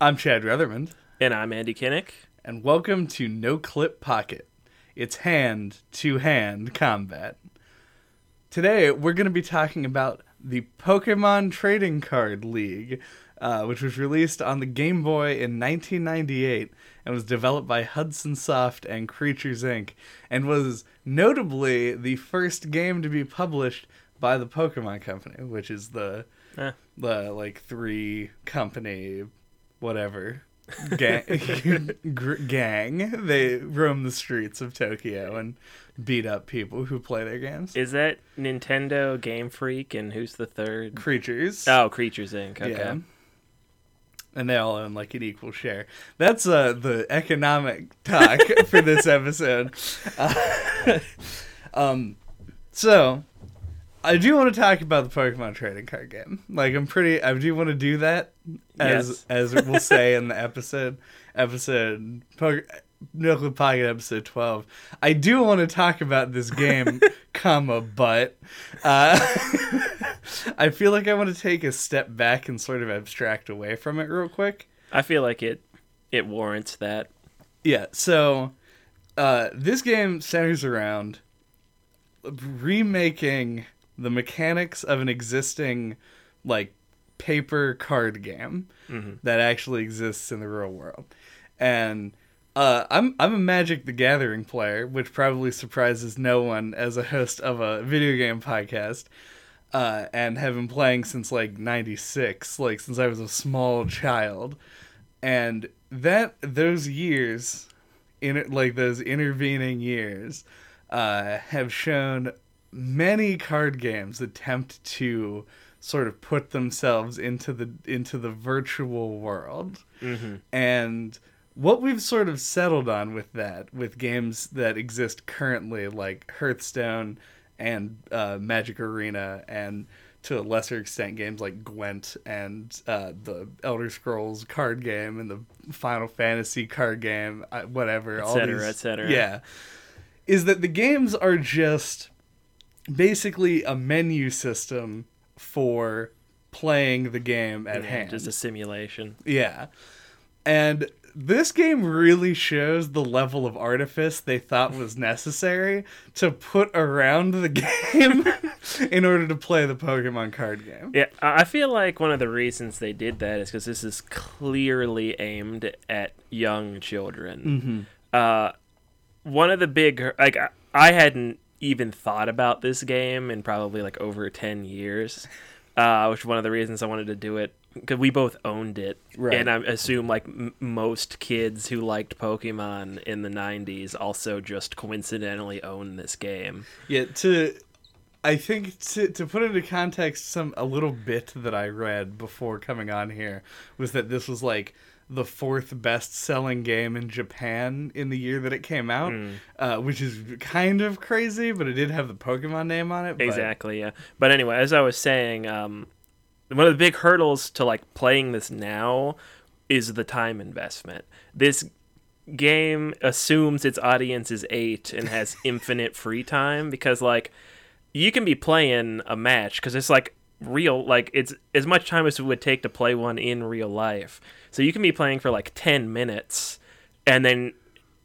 I'm Chad Ruthermond, And I'm Andy Kinnick. and welcome to No Clip Pocket. It's hand to hand combat. Today, we're going to be talking about the Pokemon Trading Card League, uh, which was released on the Game Boy in 1998 and was developed by Hudson Soft and Creatures Inc., and was notably the first game to be published by the Pokemon Company, which is the Eh. the like three company whatever gang gang they roam the streets of Tokyo and beat up people who play their games Is that Nintendo, Game Freak, and who's the third? creatures Oh, Creatures Inc. Okay. yeah and they all own like an equal share that's uh the economic talk for this episode uh, um so I do want to talk about the Pokemon trading card game. Like I'm pretty I do want to do that as Yes. as we'll say in the episode episode po- Nuclear Pocket episode 12. I do want to talk about this game, comma, but uh, I feel like I want to take a step back and sort of abstract away from it real quick. I feel like it it warrants that. Yeah, so uh, this game centers around remaking the mechanics of an existing like paper card game Mhm. that actually exists in the real world. And uh, I'm I'm a Magic the Gathering player, which probably surprises no one as a host of a video game podcast. Uh, and have been playing since like '96, like since I was a small child, and that those years, in like those intervening years, uh, have shown many card games attempt to sort of put themselves into the into the virtual world. Hmm and what we've sort of settled on with that with games that exist currently like hearthstone and uh, magic arena and to a lesser extent games like gwent and uh, the elder scrolls card game and the final fantasy card game uh, whatever Et all cetera, these et cetera. yeah. Is that the games are just basically a menu system for playing the game at hand Just a simulation. yeah. And this game really shows the level of artifice they thought was necessary to put around the game in order to play the Pokemon card game. Yeah, I feel like one of the reasons they did that is because this is clearly aimed at young children. Mm-hmm. uh, one of the big like I hadn't even thought about this game in probably like over 10 years uh, which is one of the reasons I wanted to do it because we both owned it Right. and I assume like m- most kids who liked Pokemon in the 90s also just coincidentally own this game Yeah, to I think to to put into context some a little bit that I read before coming on here was that this was like the fourth best selling game in Japan in the year that it came out, uh, which is kind of crazy, but it did have the Pokemon name on it. but- Exactly, yeah. But anyway, as I was saying, um, one of the big hurdles to like playing this now is the time investment. This game assumes its audience is eight and has infinite free time because like you can be playing a match because it's like real like it's as much time as it would take to play one in real life. So you can be playing for like 10 minutes and then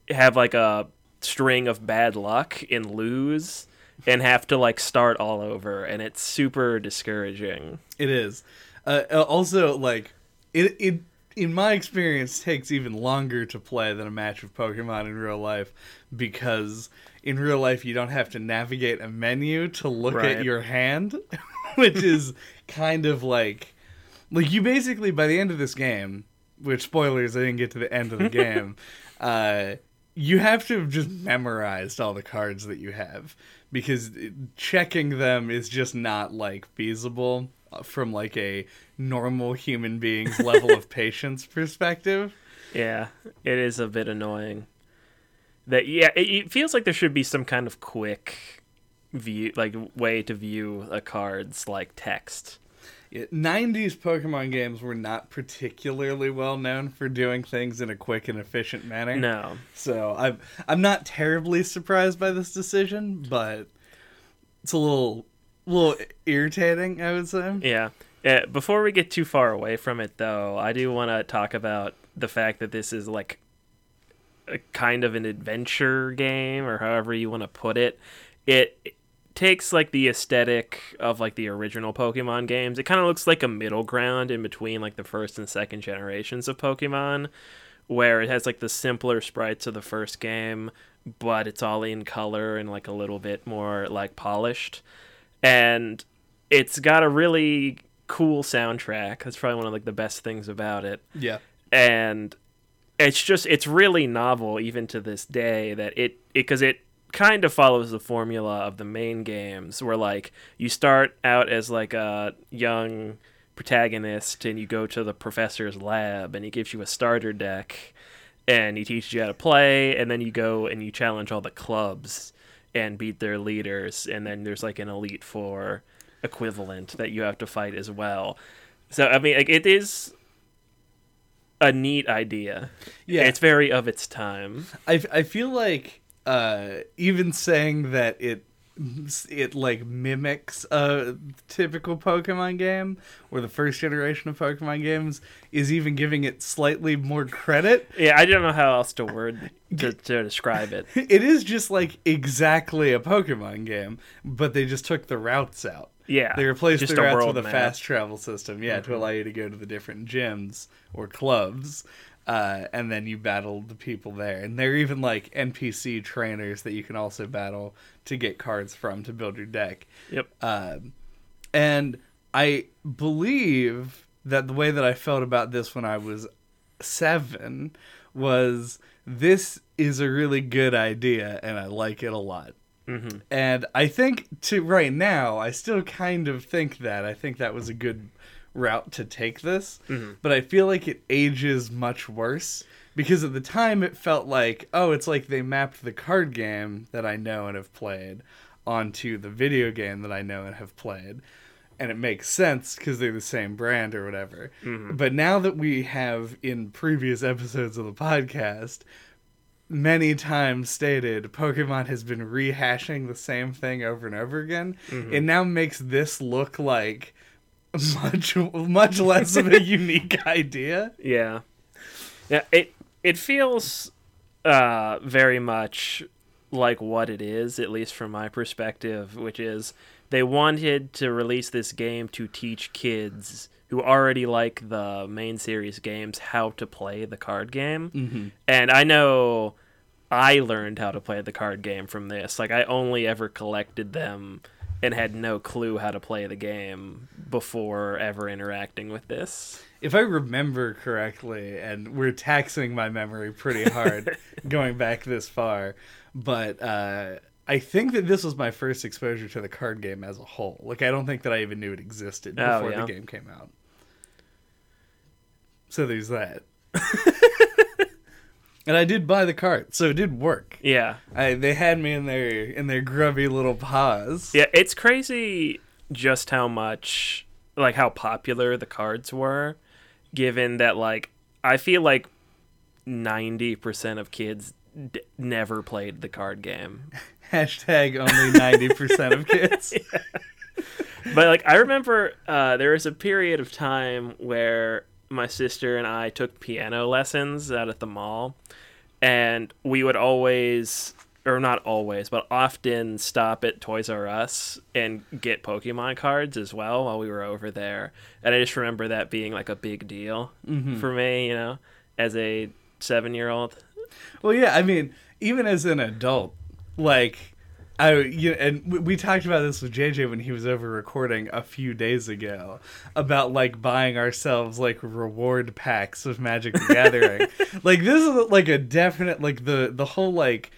have like a string of bad luck and lose and have to like start all over. And it's super discouraging. It is. Uh, also, like it, it in my experience takes even longer to play than a match of Pokemon in real life because in real life you don't have to navigate a menu to look at your hand, which is kind of like like you basically by the end of this game, which spoilers I didn't get to the end of the game, uh you have to have just memorized all the cards that you have because checking them is just not like feasible from like a normal human being's level of patience perspective. yeah it is a bit annoying that yeah it, it feels like there should be some kind of quick view like way to view a card's like text Yeah, 90s Pokemon games were not particularly well known for doing things in a quick and efficient manner. no So I'm I'm not terribly surprised by this decision, but it's a little little irritating, I would say. Yeah. Yeah, before we get too far away from it, though, I do want to talk about the fact that this is like a kind of an adventure game, or however you want to put it. It takes like the aesthetic of like the original Pokemon games. It kind of looks like a middle ground in between like the first and second generations of Pokemon, where it has like the simpler sprites of the first game, but it's all in color and like a little bit more like polished. And it's got a really cool soundtrack. That's probably one of like the best things about it. Yeah. And it's just it's really novel even to this day that it because it, kind of follows the formula of the main games where like you start out as like a young protagonist and you go to the professor's lab and he gives you a starter deck and he teaches you how to play and then you go and you challenge all the clubs and beat their leaders and then there's like an elite four equivalent that you have to fight as well. So i mean like it is a neat idea Yeah. it's very of its time I, I feel like uh, even saying that it it like mimics a typical Pokemon game or the first generation of Pokemon games is even giving it slightly more credit. Yeah, I don't know how else to word to, to describe it. It is just like exactly a Pokemon game, but they just took the routes out. Yeah, They replaced just the routes world with a map. fast travel system, yeah, to allow you to go to the different gyms or clubs, uh, and then you battle the people there. And they're even like NPC trainers that you can also battle to get cards from to build your deck. Yep. Um, and I believe that the way that I felt about this when I was seven was this is a really good idea, and I like it a lot. Hmm And I think to right now, I still kind of think that. I think that was a good route to take this. Mhm. But I feel like it ages much worse because at the time it felt like, oh, it's like they mapped the card game that I know and have played onto the video game that I know and have played. And it makes sense because they're the same brand or whatever. But now that we have in previous episodes of the podcast many times stated Pokemon has been rehashing the same thing over and over again. It now makes this look like much much less of a unique idea. Yeah, yeah. It it feels uh, very much like what it is, at least from my perspective, which is they wanted to release this game to teach kids who already like the main series games how to play the card game. Mm-hmm. And I know I learned how to play the card game from this. Like I only ever collected them and had no clue how to play the game before ever interacting with this. If I remember correctly, and we're taxing my memory pretty hard going back this far, but uh, I think that this was my first exposure to the card game as a whole. Like, I don't think that I even knew it existed Oh, before yeah? the game came out. So there's that. and I did buy the cart, so it did work. Yeah. I, they had me in their in their grubby little paws. Yeah, it's crazy just how much like how popular the cards were given that like I feel like 90% of kids d- never played the card game. Hashtag only ninety percent of kids. but like I remember uh, there was a period of time where my sister and I took piano lessons out at the mall, and we would always, or not always, but often stop at Toys R Us and get Pokemon cards as well while we were over there. And I just remember that being like a big deal mm-hmm. for me, you know, as a seven-year-old. Well, yeah, I mean, even as an adult, like I, you and we- we talked about this with JJ when he was over recording a few days ago about like buying ourselves like reward packs of Magic the Gathering. like this is like a definite like the the whole like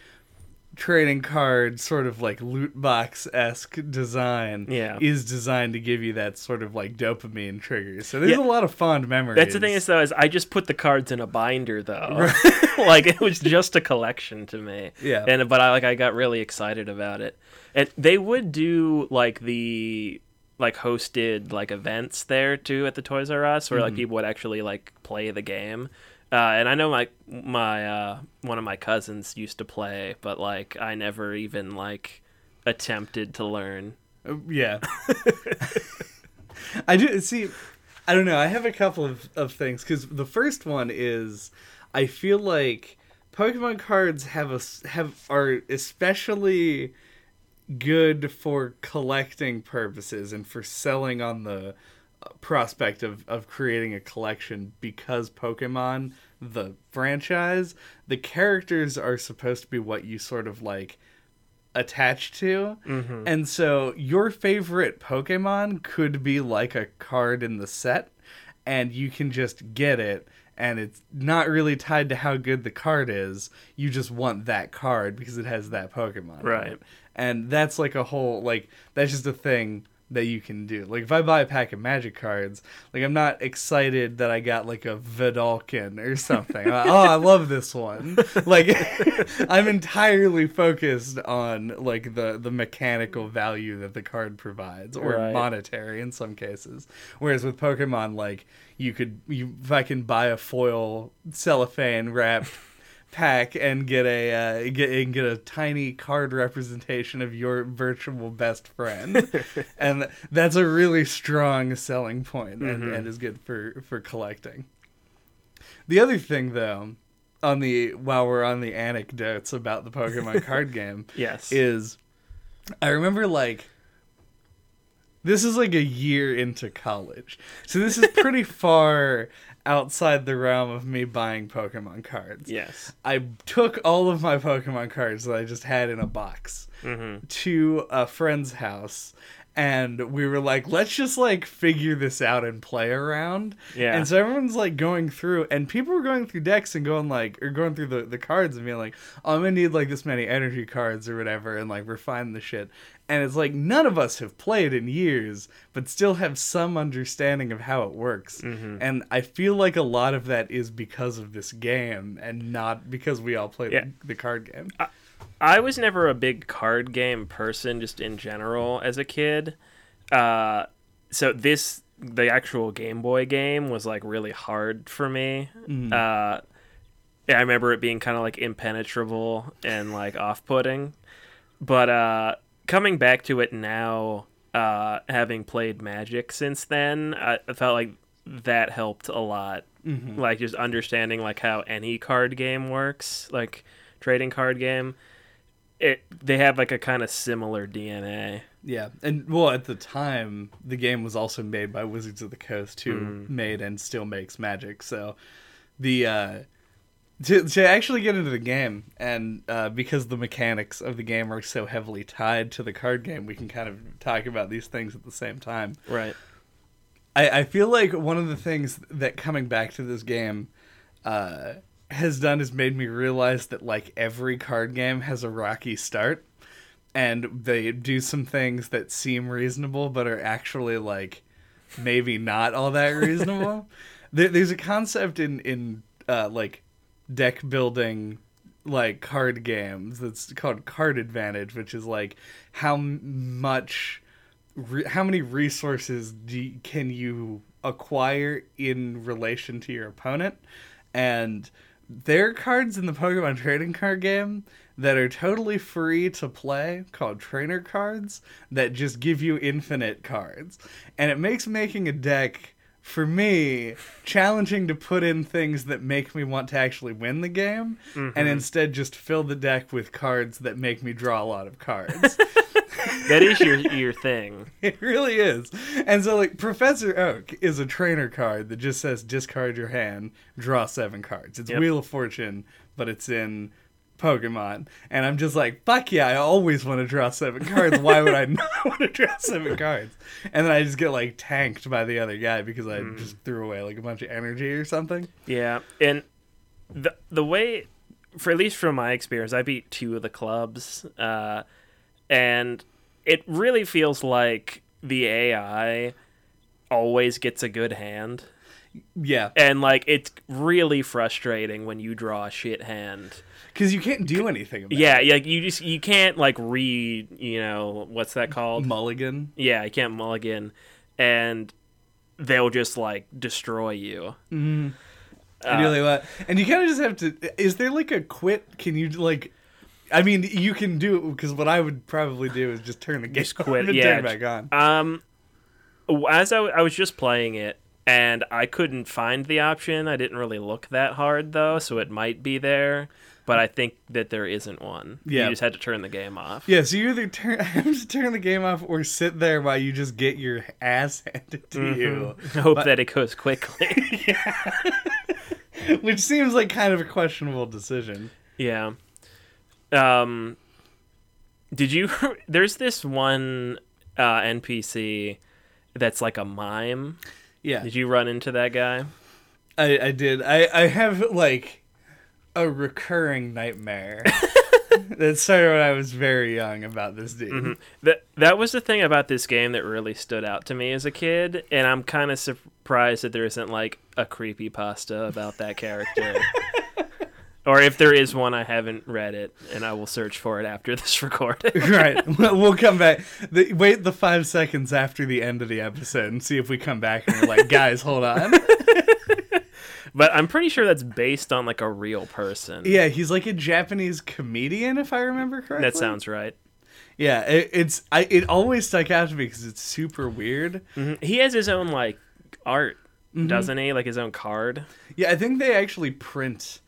trading card sort of like loot box esque design Yeah. is designed to give you that sort of like dopamine trigger. So there's Yeah. a lot of fond memories. That's the thing is though is I just put the cards in a binder though, like it was just a collection to me. Yeah. And but I like I got really excited about it, and they would do like the like hosted like events there too at the Toys R Us where like mm-hmm. people would actually like play the game. Uh, and I know my my uh, one of my cousins used to play, but like I never even like attempted to learn. Uh, yeah. I do see. I don't know. I have a couple of, of things because the first one is I feel like Pokemon cards have a have are especially good for collecting purposes and for selling on the prospect of, of creating a collection because Pokemon, the franchise, the characters are supposed to be what you sort of like attached to. Mm-hmm. And so your favorite Pokemon could be like a card in the set, and you can just get it. And it's not really tied to how good the card is. You just want that card because it has that Pokemon. Right. And that's like a whole, like, that's just a thing that you can do. Like, if I buy a pack of magic cards, like, I'm not excited that I got like a Vedalken or something. Like, oh, I love this one. Like, I'm entirely focused on like the the mechanical value that the card provides, or Right. monetary in some cases. Whereas with Pokemon, like you could you if I can buy a foil cellophane wrapped pack and get a uh, get and get a tiny card representation of your virtual best friend, and that's a really strong selling point and, and is good for for collecting. The other thing, though, on the while we're on the anecdotes about the Pokemon card game, Yes. is I remember like this is like a year into college. So this is pretty far outside the realm of me buying Pokemon cards. yes. I took all of my Pokemon cards that I just had in a box Mm-hmm. to a friend's house and we were like let's just like figure this out and play around Yeah. and so everyone's like going through and people were going through decks and going like or going through the, the cards and being like oh, i'm gonna need like this many energy cards or whatever and like refine the shit and it's like none of us have played in years but still have some understanding of how it works Mm-hmm. and i feel like a lot of that is because of this game and not because we all played Yeah. the, the card game I was never a big card game person, just in general, as a kid. Uh, so this, the actual Game Boy game, was like really hard for me. Mm. Uh, yeah, I remember it being kind of like impenetrable and like off-putting. But uh, coming back to it now, uh, having played Magic since then, I, I felt like that helped a lot. Mm-hmm. Like just understanding like how any card game works, like trading card game. It they have like a kind of similar DNA. Yeah, and well, at the time, the game was also made by Wizards of the Coast, who Mm. made and still makes Magic. So, the uh, to to actually get into the game, and uh, because the mechanics of the game are so heavily tied to the card game, we can kind of talk about these things at the same time. Right. I, I feel like one of the things that coming back to this game uh, has done is made me realize that like every card game has a rocky start and they do some things that seem reasonable but are actually like maybe not all that reasonable there, there's a concept in in uh, like deck building like card games. That's called card advantage which is like how much re- how many resources do can you acquire in relation to your opponent? And there are cards in the pokemon trading card game that are totally free to play called trainer cards that just give you infinite cards. And it makes making a deck for me challenging to put in things that make me want to actually win the game and mm-hmm. instead just fill the deck with cards that make me draw a lot of cards That is your your thing. It really is. And so, like, Professor Oak is a trainer card that just says discard your hand, draw seven cards. It's Yep. Wheel of Fortune, but it's in Pokemon. And I'm just like, fuck yeah, I always want to draw seven cards. Why would I not want to draw seven cards? And then I just get, like, tanked by the other guy because I Mm. just threw away, like, a bunch of energy or something. Yeah, and the the way, for at least from my experience, I beat two of the clubs, uh, and it really feels like the AI always gets a good hand, Yeah. and like it's really frustrating when you draw a shit hand. Because you can't do anything about Yeah, yeah, you just you can't like read, you know, what's that called? Mulligan. Yeah, you can't mulligan, and they'll just like destroy you. Mm-hmm. Uh, and you're like, what? And you kind of just have to. Is there like a quit? Can you like? I mean, you can do it because what I would probably do is just turn the game Just quit, yeah. turn it back on. Um, as I, I was just playing it and I couldn't find the option. I didn't really look that hard though, so it might be there. But I think that there isn't one. Yeah. you just had to turn the game off. Yeah, so you either turn have to turn the game off or sit there while you just get your ass handed to you, Hope But- that it goes quickly. which seems like kind of a questionable decision. Yeah. Um did you there's this one uh NPC that's like a mime. Yeah, Did you run into that guy? I, I did. I, I have like a recurring nightmare that started when I was very young about this dude. Mm-hmm. That that was the thing about this game that really stood out to me as a kid, and I'm kind of surprised that there isn't like a creepy pasta about that character. or if there is one, I haven't read it, and I will search for it after this recording. right. We'll we'll come back. The, wait the five seconds after the end of the episode and see if we come back and we're like, guys, hold on. But I'm pretty sure that's based on like a real person. Yeah, he's like a Japanese comedian, if I remember correctly. That sounds right. Yeah, it, it's I. It always stuck out to me because it's super weird. Mhm. He has his own like art, Mm-hmm. doesn't he? Like his own card. Yeah, I think they actually print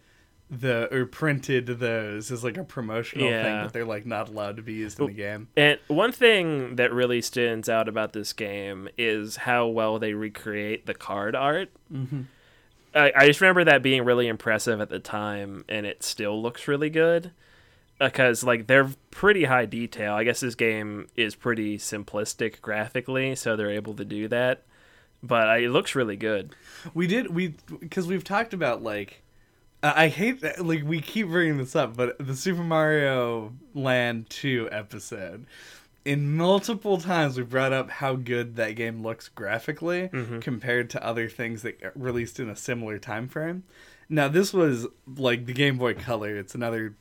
the or printed those as like a promotional thing, Yeah. but they're like not allowed to be used in the game. And one thing that really stands out about this game is how well they recreate the card art. Mhm. I, I just remember that being really impressive at the time, and it still looks really good. Because like they're pretty high detail. I guess this game is pretty simplistic graphically, so they're able to do that. But uh, it looks really good. We did we because we've talked about like I I hate that, like we keep bringing this up, but the Super Mario Land two episode. In multiple times, we brought up how good that game looks graphically Mm-hmm. compared to other things that released in a similar time frame. Now, this was like the Game Boy Color. It's another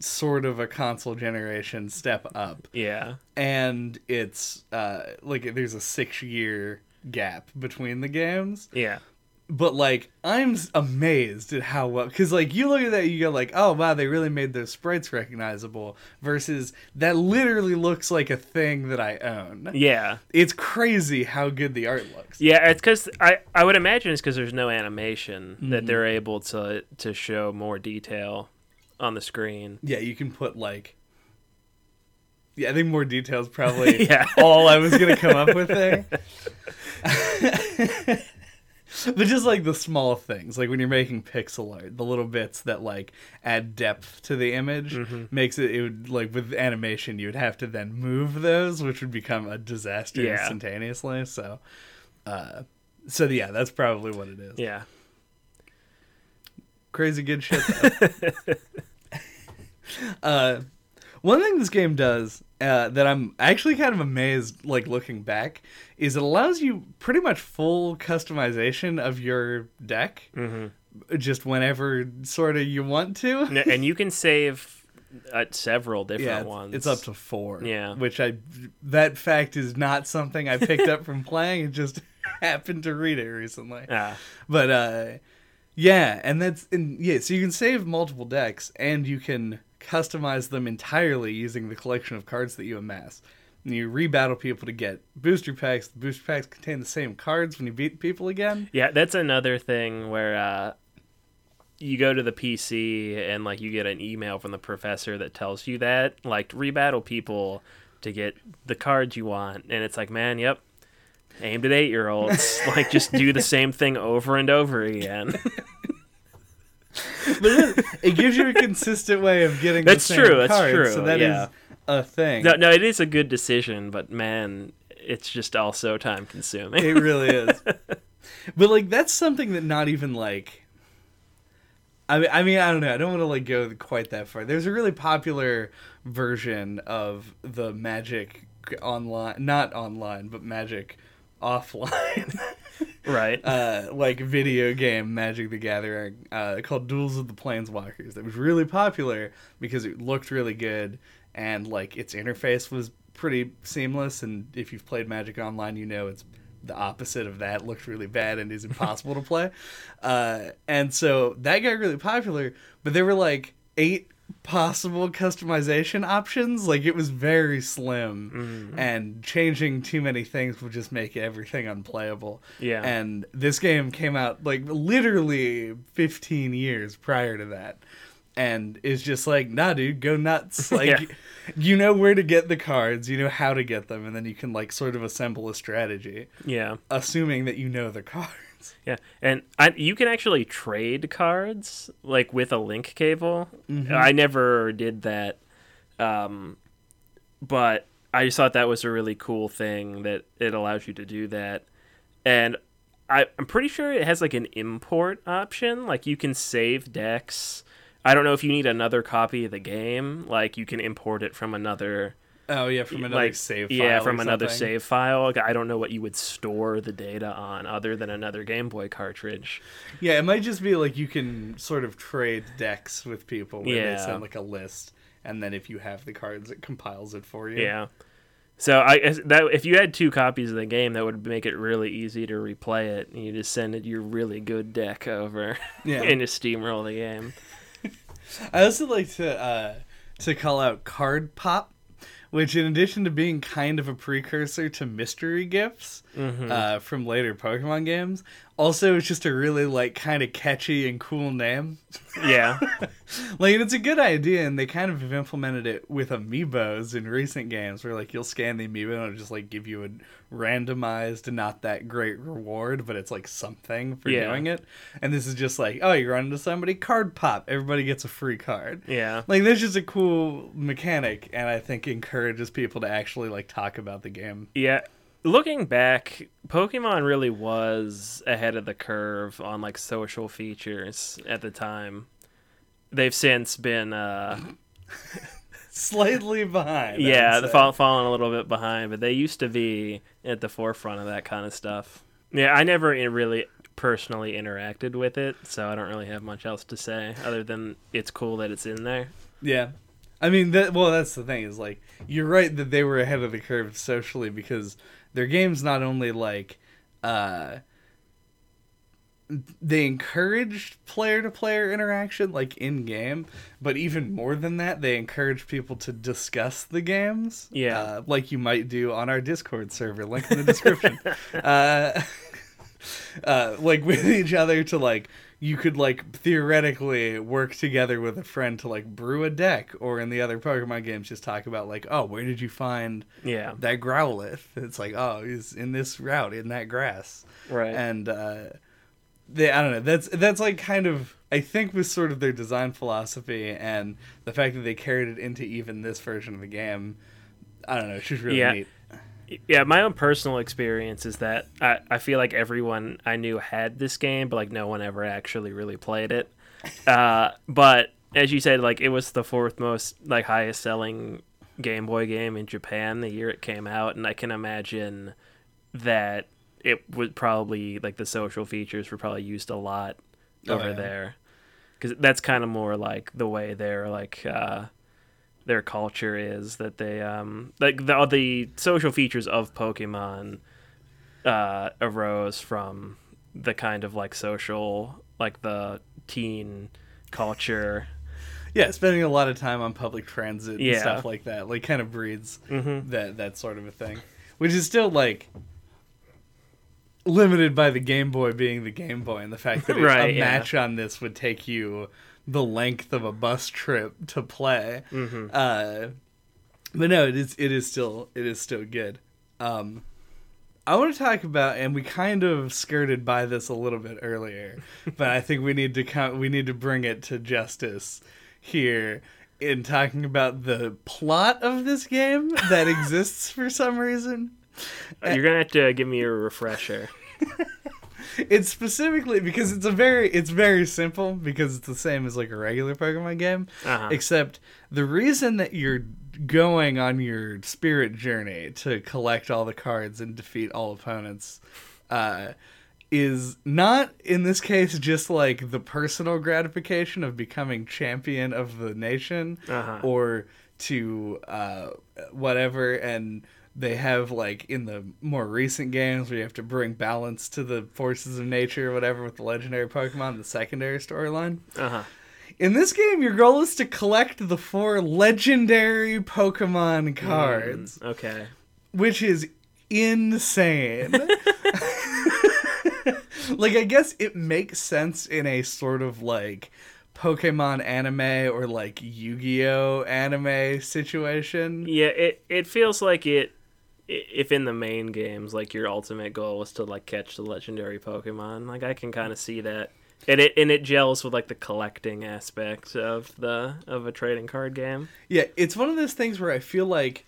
sort of a console generation step up, Yeah. and it's uh, like there's a six year gap between the games Yeah. But like i'm amazed at how well because like you look at that you go like oh wow they really made those sprites recognizable versus that literally looks like a thing that i own Yeah. it's crazy how good the art looks Yeah, it's because I, I would imagine it's because there's no animation Mm-hmm. that they're able to to show more detail on the screen. yeah you can put like yeah i think more details probably Yeah. all i was gonna come up with there but just like the small things like when you're making pixel art the little bits that like add depth to the image Mm-hmm. makes it it would like with animation you would have to then move those which would become a disaster Yeah. instantaneously so uh so yeah that's probably what it is Yeah. crazy good shit though. uh one thing this game does uh, that I'm actually kind of amazed, like looking back, is it allows you pretty much full customization of your deck, hmm just whenever sort of you want to. and you can save uh, several different yeah, ones. it's up to four. Yeah. which I that fact is not something I picked up from playing. It just happened to read it recently. Yeah, But uh yeah, and that's and yeah, so you can save multiple decks and you can customize them entirely using the collection of cards that you amass. And you rebattle people to get booster packs. The booster packs contain the same cards when you beat people again. yeah, that's another thing where uh, you go to the PC and like you get an email from the professor that tells you that like rebattle people to get the cards you want, and it's like, man, yep. Aimed at eight year olds. like just do the same thing over and over again. But it, is- it gives you a consistent way of getting That's the same true, that's cards, true, So that is yeah. a thing. No, no, it is a good decision, but man, it's just also time consuming. It really is. but like that's something that not even like I mean, I mean, I don't know. I don't want to like go quite that far. There's a really popular version of the Magic online, not online, but Magic offline, right. uh, like video game Magic the Gathering, uh, called Duels of the Planeswalkers. That was really popular because it looked really good and like its interface was pretty seamless. And if you've played Magic Online, you know it's the opposite of that. Looks really bad and is impossible to play. Uh, and so that got really popular, but there were like eight possible customization options. Like it was very slim, Mhm. and changing too many things would just make everything unplayable. Yeah. And this game came out like literally 15 years prior to that. And is just like, nah, dude, go nuts. Like, Yeah. you know where to get the cards, you know how to get them, and then you can, like, sort of assemble a strategy, yeah. assuming that you know the cards. Yeah, and I, you can actually trade cards like with a link cable. Mm-hmm. I never did that, um, but I just thought that was a really cool thing that it allows you to do that. And I, I'm pretty sure it has like an import option. Like you can save decks. I don't know if you need another copy of the game. Like you can import it from another Oh, yeah, from another like save file. yeah from another something. save file Like, i don't know what you would store the data on other than another game boy cartridge Yeah, it might just be like you can sort of trade decks with people where Yeah. they send like a list, and then if you have the cards, it compiles it for you. yeah so i that if you had two copies of the game that would make it really easy to replay it and you just send it your really good deck over Yeah. and just steamroll the game I also like to uh, to call out Card Pop, which in addition to being kind of a precursor to mystery gifts Mm-hmm. uh, from later Pokemon games, also it's just a really like kind of catchy and cool name. yeah like it's a good idea, and they kind of have implemented it with amiibos in recent games, where like you'll scan the amiibo and it'll just like give you a randomized, not that great reward, but it's like something for Yeah. doing it. And this is just like, oh, you run into somebody, card pop, everybody gets a free card. yeah Like this is a cool mechanic, and I think encourages people to actually like talk about the game. yeah looking back pokemon really was ahead of the curve on like social features at the time they've since been uh Slightly behind. Yeah, would the fall, falling a little bit behind, but they used to be at the forefront of that kind of stuff. Yeah, I never really personally interacted with it, so I don't really have much else to say other than it's cool that it's in there. Yeah. I mean, that, well, that's the thing is like you're right that they were ahead of the curve socially because their games not only like uh they encouraged player to player interaction like in game, but even more than that, they encouraged people to discuss the games. Yeah. Uh, like you might do on our Discord server, link in the description. uh uh, like with each other to like you could like theoretically work together with a friend to like brew a deck or in the other pokemon games just talk about like oh where did you find Yeah, that growlithe it's like oh he's in this route in that grass right. and uh they i don't know that's that's like kind of i think was sort of their design philosophy and the fact that they carried it into even this version of the game i don't know it's just really Yeah. neat yeah, my own personal experience is that I, I feel like everyone I knew had this game, but like no one ever actually really played it. Uh, but as you said, like it was the fourth most like highest selling Game Boy game in Japan the year it came out, and I can imagine that it would probably like the social features were probably used a lot Oh, over yeah. there because that's kind of more like the way they're like uh, their culture is that they um like the the social features of Pokemon uh arose from the kind of like social like the teen culture. Yeah, spending a lot of time on public transit and Yeah. stuff like that, like kind of breeds Mhm. that that sort of a thing, which is still like limited by the Game Boy being the Game Boy and the fact that Right, a yeah. match on this would take you the length of a bus trip to play. Mhm. Uh, but no, it is it is still it is still good. Um, I want to talk about, and we kind of skirted by this a little bit earlier, but I think we need to come, we need to bring it to justice here in talking about the plot of this game that exists for some reason. You're gonna have to give me a refresher. It's specifically because it's a very it's very simple because it's the same as like a regular Pokemon game, Uh-huh. except the reason that you're going on your spirit journey to collect all the cards and defeat all opponents uh, is not in this case just like the personal gratification of becoming champion of the nation Uh-huh. or to uh, whatever and they have like in the more recent games where you have to bring balance to the forces of nature or whatever with the legendary pokemon the secondary storyline Uh huh. In this game, your goal is to collect the four legendary Pokemon cards, Mm, okay. which is insane. like, I guess it makes sense in a sort of like Pokemon anime or like Yu Gi Oh anime situation. Yeah, it it feels like it. If in the main games, like your ultimate goal was to like catch the legendary Pokemon, like I can kind of see that, and it and it gels with like the collecting aspect of the of a trading card game. Yeah, it's one of those things where I feel like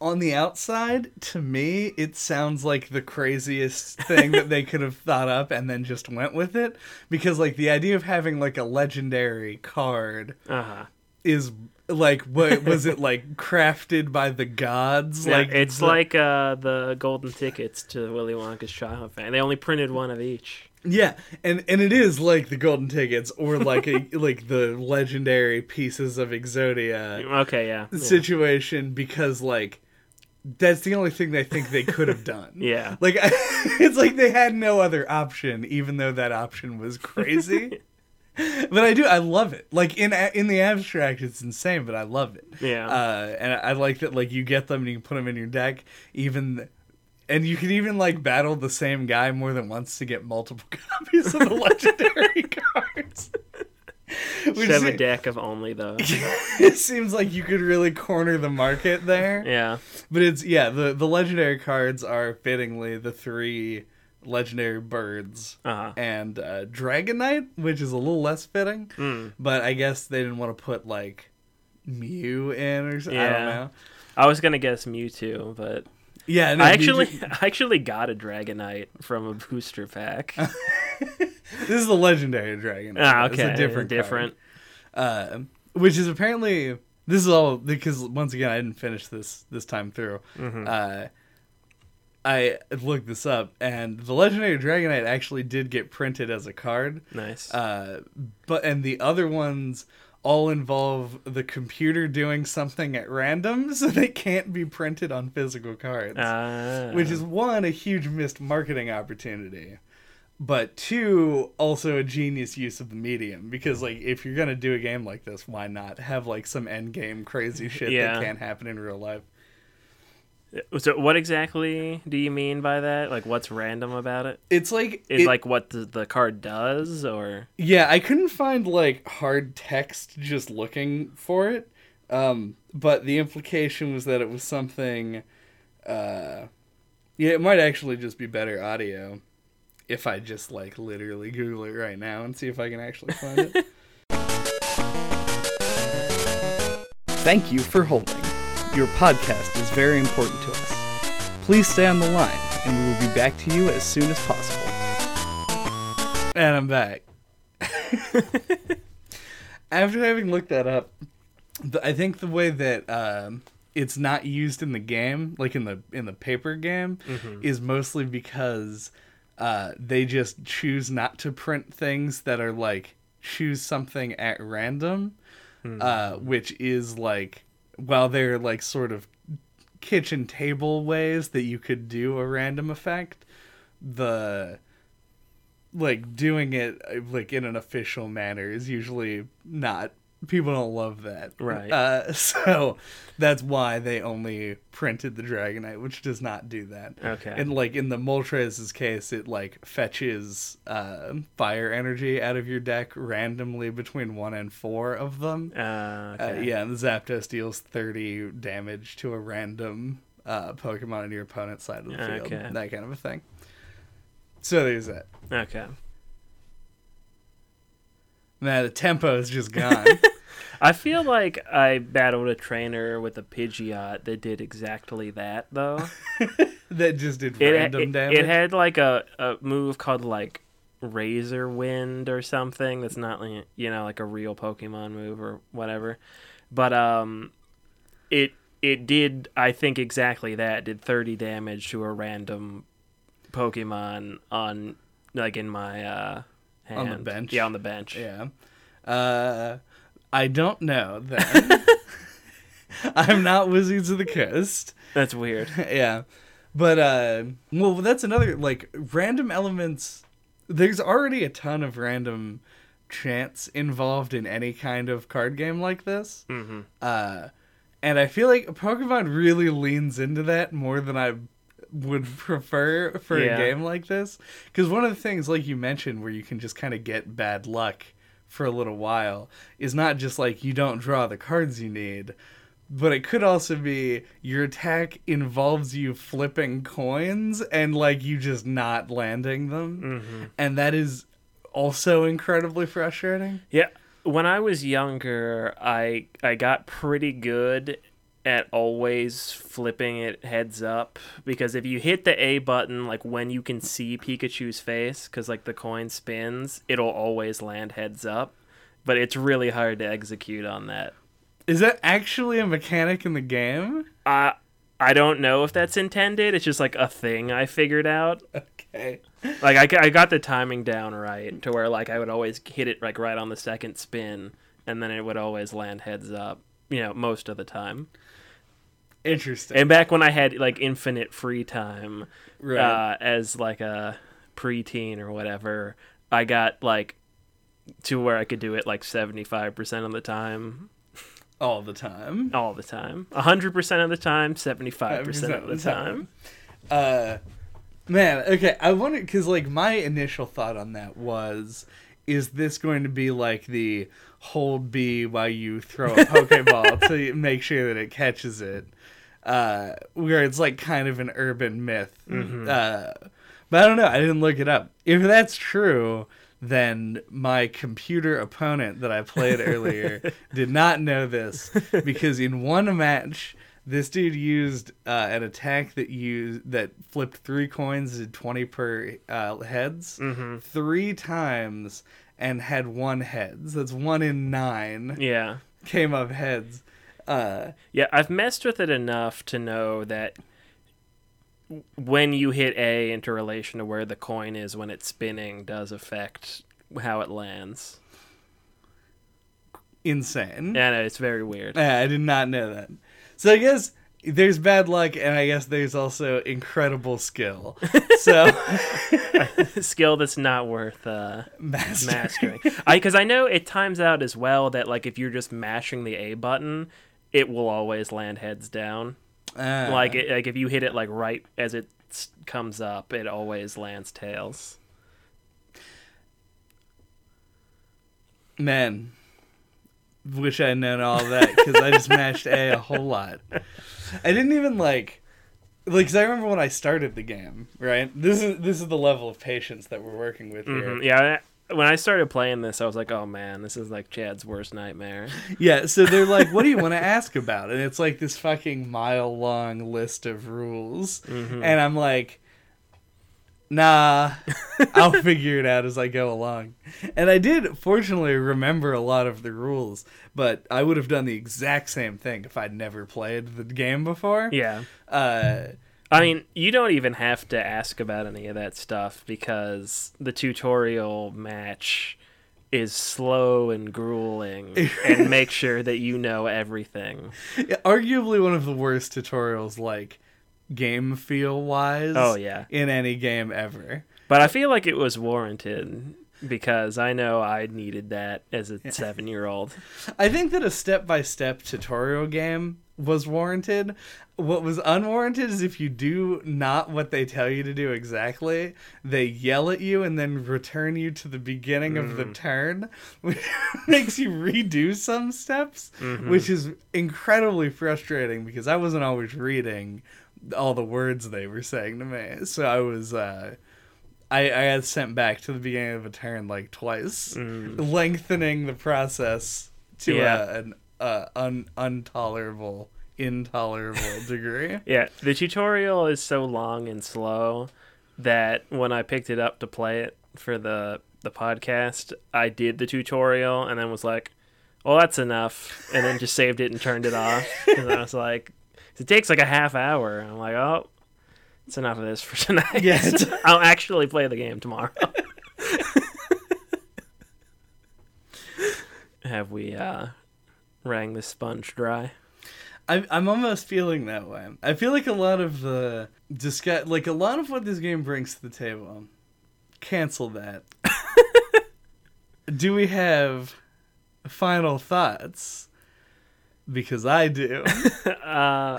on the outside, to me, it sounds like the craziest thing that they could have thought up and then just went with it. Because like the idea of having like a legendary card Uh huh. is like what was it like crafted by the gods? Like like it's the- like uh the golden tickets to Willy Wonka's Chocolate Factory. They only printed one of each. Yeah, and and it is like the golden tickets or like a like the legendary pieces of Exodia. Okay, yeah. yeah. situation because like that's the only thing they think they could have done. Yeah. Like it's like they had no other option even though that option was crazy. but I do I love it. Like in in the abstract it's insane, but I love it. Yeah. Uh and I like that like you get them and you can put them in your deck even and you can even like battle the same guy more than once to get multiple copies of the legendary cards. Which have a deck of only those. it seems like you could really corner the market there. yeah. But it's yeah, the the legendary cards are fittingly the three legendary birds Uh huh. and uh, Dragonite, which is a little less fitting. Mm. But I guess they didn't want to put like Mew in or something. I don't Yeah. know. I was gonna guess Mewtwo, but Yeah, no, I actually ju- I actually got a Dragonite from a booster pack. this is the legendary Dragonite. ah, It's okay. a different card. different. uh, which is apparently this is all because once again I didn't finish this this time through. Mhm. Uh, I looked this up, and the legendary Dragonite actually did get printed as a card. Nice. Uh, but and the other ones all involve the computer doing something at random, so they can't be printed on physical cards. Ah. Which is one a huge missed marketing opportunity, but two also a genius use of the medium because like if you're gonna do a game like this, why not have like some end game crazy shit Yeah. that can't happen in real life? So what exactly do you mean by that? Like what's random about it? It's like Is it- like what the, the card does or Yeah, I couldn't find like hard text just looking for it. Um, but the implication was that it was something uh yeah, it might actually just be better audio if I just like literally Google it right now and see if I can actually find it. Thank you for holding. Your podcast is very important to us. Please stay on the line and we will be back to you as soon as possible. And I'm back. After having looked that up, the, I think the way that um, it's not used in the game, like in the in the paper game, is mostly because uh, they just choose not to print things that are like choose something at random, uh, which is like while they're like sort of kitchen table ways that you could do a random effect, the like doing it like in an official manner is usually not people don't love that Right. uh, so that's why they only printed the dragonite which does not do that Okay. and like in the moltres' case it like fetches uh, fire energy out of your deck randomly between one and four of them uh, uh, okay. yeah, and the Zapdos deals 30 damage to a random uh, Pokemon on your opponent's side of the field. Okay. That kind of a thing. So there's that. Okay. Nah, the tempo is just gone. I feel like I battled a trainer with a Pidgeot that did exactly that though. that just did It, random it, damage. it had like a, a move called like Razor Wind or something that's not like you know like a real Pokemon move or whatever. But um it it did I think exactly that did 30 damage to a random Pokemon on like in my uh hand. On the bench? Yeah, on the bench. yeah. Uh, I don't know then. I'm not Wizards of the Coast. That's weird. yeah. But uh well that's another like random elements there's already a ton of random chance involved in any kind of card game like this. Mm-hmm. Uh, and I feel like Pokemon really leans into that more than I would prefer for Yeah. a game like this. Because one of the things, like you mentioned, where you can just kind of get bad luck for a little while, is not just like you don't draw the cards you need, but it could also be your attack involves you flipping coins and like you just not landing them. Mm-hmm. And that is also incredibly frustrating. Yeah, when I was younger, I I got pretty good at always flipping it heads up because if you hit the A button like when you can see Pikachu's face cuz like the coin spins, it'll always land heads up. But it's really hard to execute on that. Is that actually a mechanic in the game? I I don't know if that's intended. It's just like a thing I figured out. Okay. Like I, I got the timing down right to where like I would always hit it like right on the second spin and then it would always land heads up. You know, most of the time. Interesting. And back when I had like infinite free time right. uh, as like a preteen or whatever, I got like to where I could do it like 75% of the time, All the time. all the time. 100% of the time, 75% of the time. Uh, man, okay. I wanted because like my initial thought on that was, is this going to be like the hold B while you throw a Pokeball to make sure that it catches it? Uh, where it's like kind of an urban myth. Uh, but I don't know. I didn't look it up. If that's true, then my computer opponent that I played earlier did not know this because in one match, this dude used uh, an attack that used that flipped three coins at twenty per uh, heads Mm-hmm. three times and had one heads. That's one in nine Yeah. came up heads. Uh, Yeah, I've messed with it enough to know that when you hit A into relation to where the coin is when it's spinning does affect how it lands. insane. Yeah, no, it's very weird. Yeah, I did not know that. So I guess there's bad luck, and I guess there's also incredible skill. So Skill that's not worth uh, mastering. mastering. I because I know it times out as well that like if you're just mashing the A button, it will always land heads down. Ah. Like it, like if you hit it like right as it comes up, it always lands tails. man, wish I'd known all that because I just mashed A a whole lot. I didn't even like, like, cause I remember when I started the game. Right, this is this is the level of patience that we're working with here. Mhm, Yeah, when I started playing this, I was like, "Oh man, this is like Chad's worst nightmare." Yeah, so they're like, "What do you want to ask about?" And it's like this fucking mile long list of rules, Mhm. and I'm like, "Nah, I'll figure it out as I go along." And I did, fortunately, remember a lot of the rules, but I would have done the exact same thing if I'd never played the game before. Yeah, Uh, I mean, you don't even have to ask about any of that stuff because the tutorial match is slow and grueling, and make sure that you know everything. arguably one of the worst tutorials, like game feel wise. Oh yeah, in any game ever. but I feel like it was warranted because I know I needed that as a seven-year-old. I think that a step by step tutorial game was warranted. What was unwarranted is if you do not what they tell you to do exactly, they yell at you and then return you to the beginning of the mm. turn, which makes you redo some steps, mm-hmm. which is incredibly frustrating because I wasn't always reading all the words they were saying to me. So I was uh I, I got sent back to the beginning of a turn like twice, lengthening the process to Yeah. uh, an uh, un, intolerable, intolerable degree. Yeah, the tutorial is so long and slow that when I picked it up to play it for the the podcast, I did the tutorial and then was like, "Well, that's enough," and then just saved it and turned it off. And I was like, "It takes like a half hour." I'm like, "Oh, it's enough of this for tonight." Yeah, I'll actually play the game tomorrow. Have we uh, wrang the sponge dry? I, I'm almost feeling that way. I feel like a lot of the discuss, like a lot of what this game brings to the table. Cancel that. do we have final thoughts? Because I do. uh,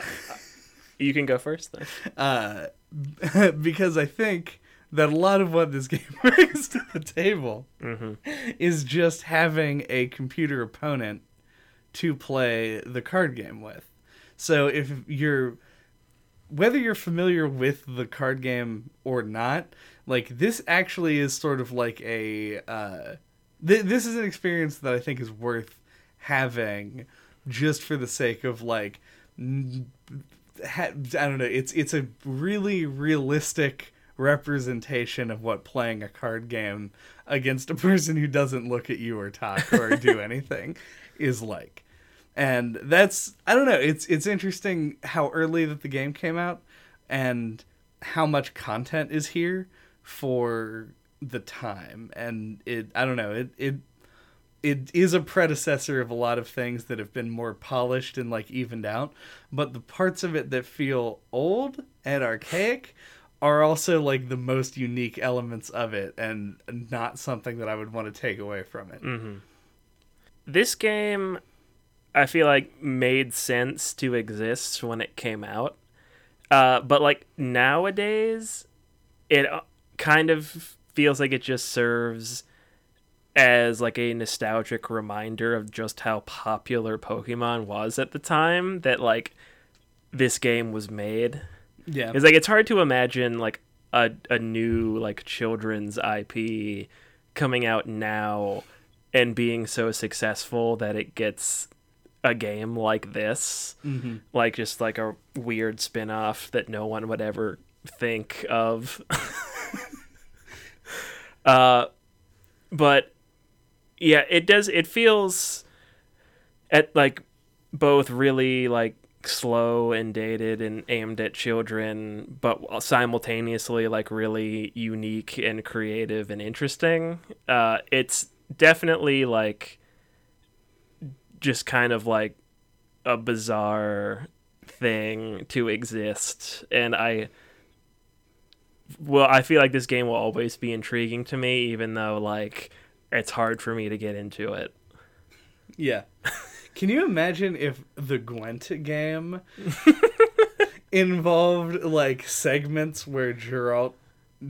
you can go first then. Uh, because I think that a lot of what this game brings to the table Mm-hmm. is just having a computer opponent to play the card game with. So if you're whether you're familiar with the card game or not, like this actually is sort of like a uh, th- this is an experience that I think is worth having just for the sake of like I don't know, it's it's a really realistic representation of what playing a card game against a person who doesn't look at you or talk or do anything is like. And that's I don't know, it's it's interesting how early that the game came out and how much content is here for the time and it I don't know, it it it is a predecessor of a lot of things that have been more polished and like evened out, but the parts of it that feel old and archaic are also like the most unique elements of it and not something that I would want to take away from it. Mm-hmm. This game, I feel like made sense to exist when it came out, uh, but like nowadays, it uh, kind of feels like it just serves as like a nostalgic reminder of just how popular Pokemon was at the time that like this game was made. Yeah. It's like it's hard to imagine like a a new like children's IP coming out now and being so successful that it gets a game like this, hmm like just like a weird spin-off that no one would ever think of. uh but yeah, it does it feels at like both really like slow and dated and aimed at children but simultaneously like really unique and creative and interesting. Uh it's definitely like just kind of like a bizarre thing to exist and i well i feel like this game will always be intriguing to me even though like it's hard for me to get into it Yeah. Can you imagine if the Gwent game involved like segments where Geralt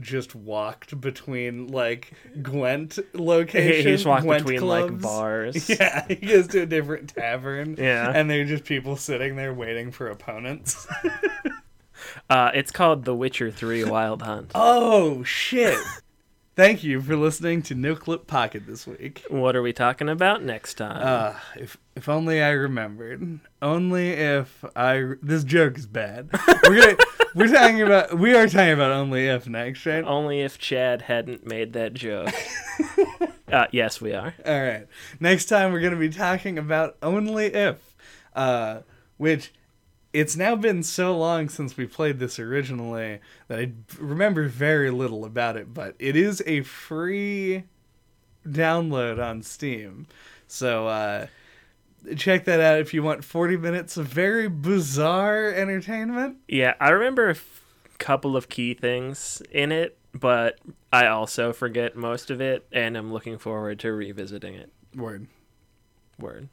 just walked between like Gwent locations? he just walked Gwent between like clubs? bars Yeah, he goes to a different tavern. Yeah. And they're just people sitting there waiting for opponents. Uh, it's called The Witcher 3 Wild Hunt. oh, shit. Thank you for listening to No Clip Podcast this week. What are we talking about next time? Uh, if if only I remembered. Only if I this joke is bad. We're gonna we're talking about we are talking about only if next, right? Only if Chad hadn't made that joke. uh, yes, we are. All right. Next time we're gonna be talking about only if, uh, which it's now been so long since we played this originally that I remember very little about it. But it is a free download on Steam, so uh, check that out if you want 40 minutes of very bizarre entertainment. Yeah, I remember a f- couple of key things in it, but I also forget most of it, and I'm looking forward to revisiting it. Word. Word.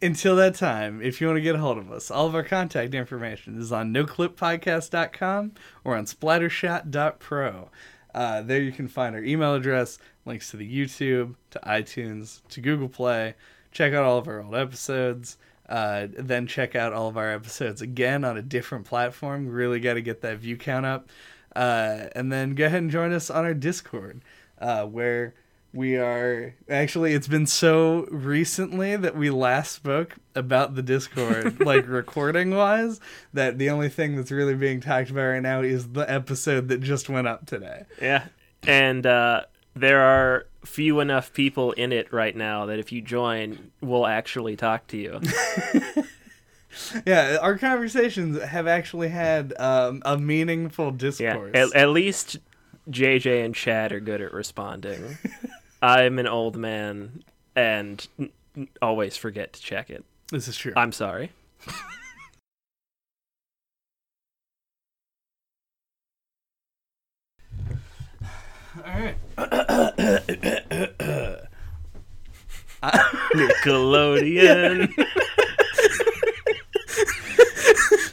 Until that time, if you want to get a hold of us, all of our contact information is on noclippodcast.com or on splattershot.pro. Uh, there you can find our email address, links to the YouTube, to iTunes, to Google Play. Check out all of our old episodes. Uh, then check out all of our episodes again on a different platform. Really got to get that view count up. Uh, and then go ahead and join us on our Discord, uh, where we are actually it's been so recently that we last spoke about the discord like recording wise that the only thing that's really being talked about right now is the episode that just went up today Yeah. And uh, there are few enough people in it right now that if you join, we'll actually talk to you. yeah our conversations have actually had um, a meaningful Yeah. discourse At, at least JJ and Chad are good at responding. I'm an old man and n- n- always forget to check it. This is true. I'm sorry. All right. Nickelodeon.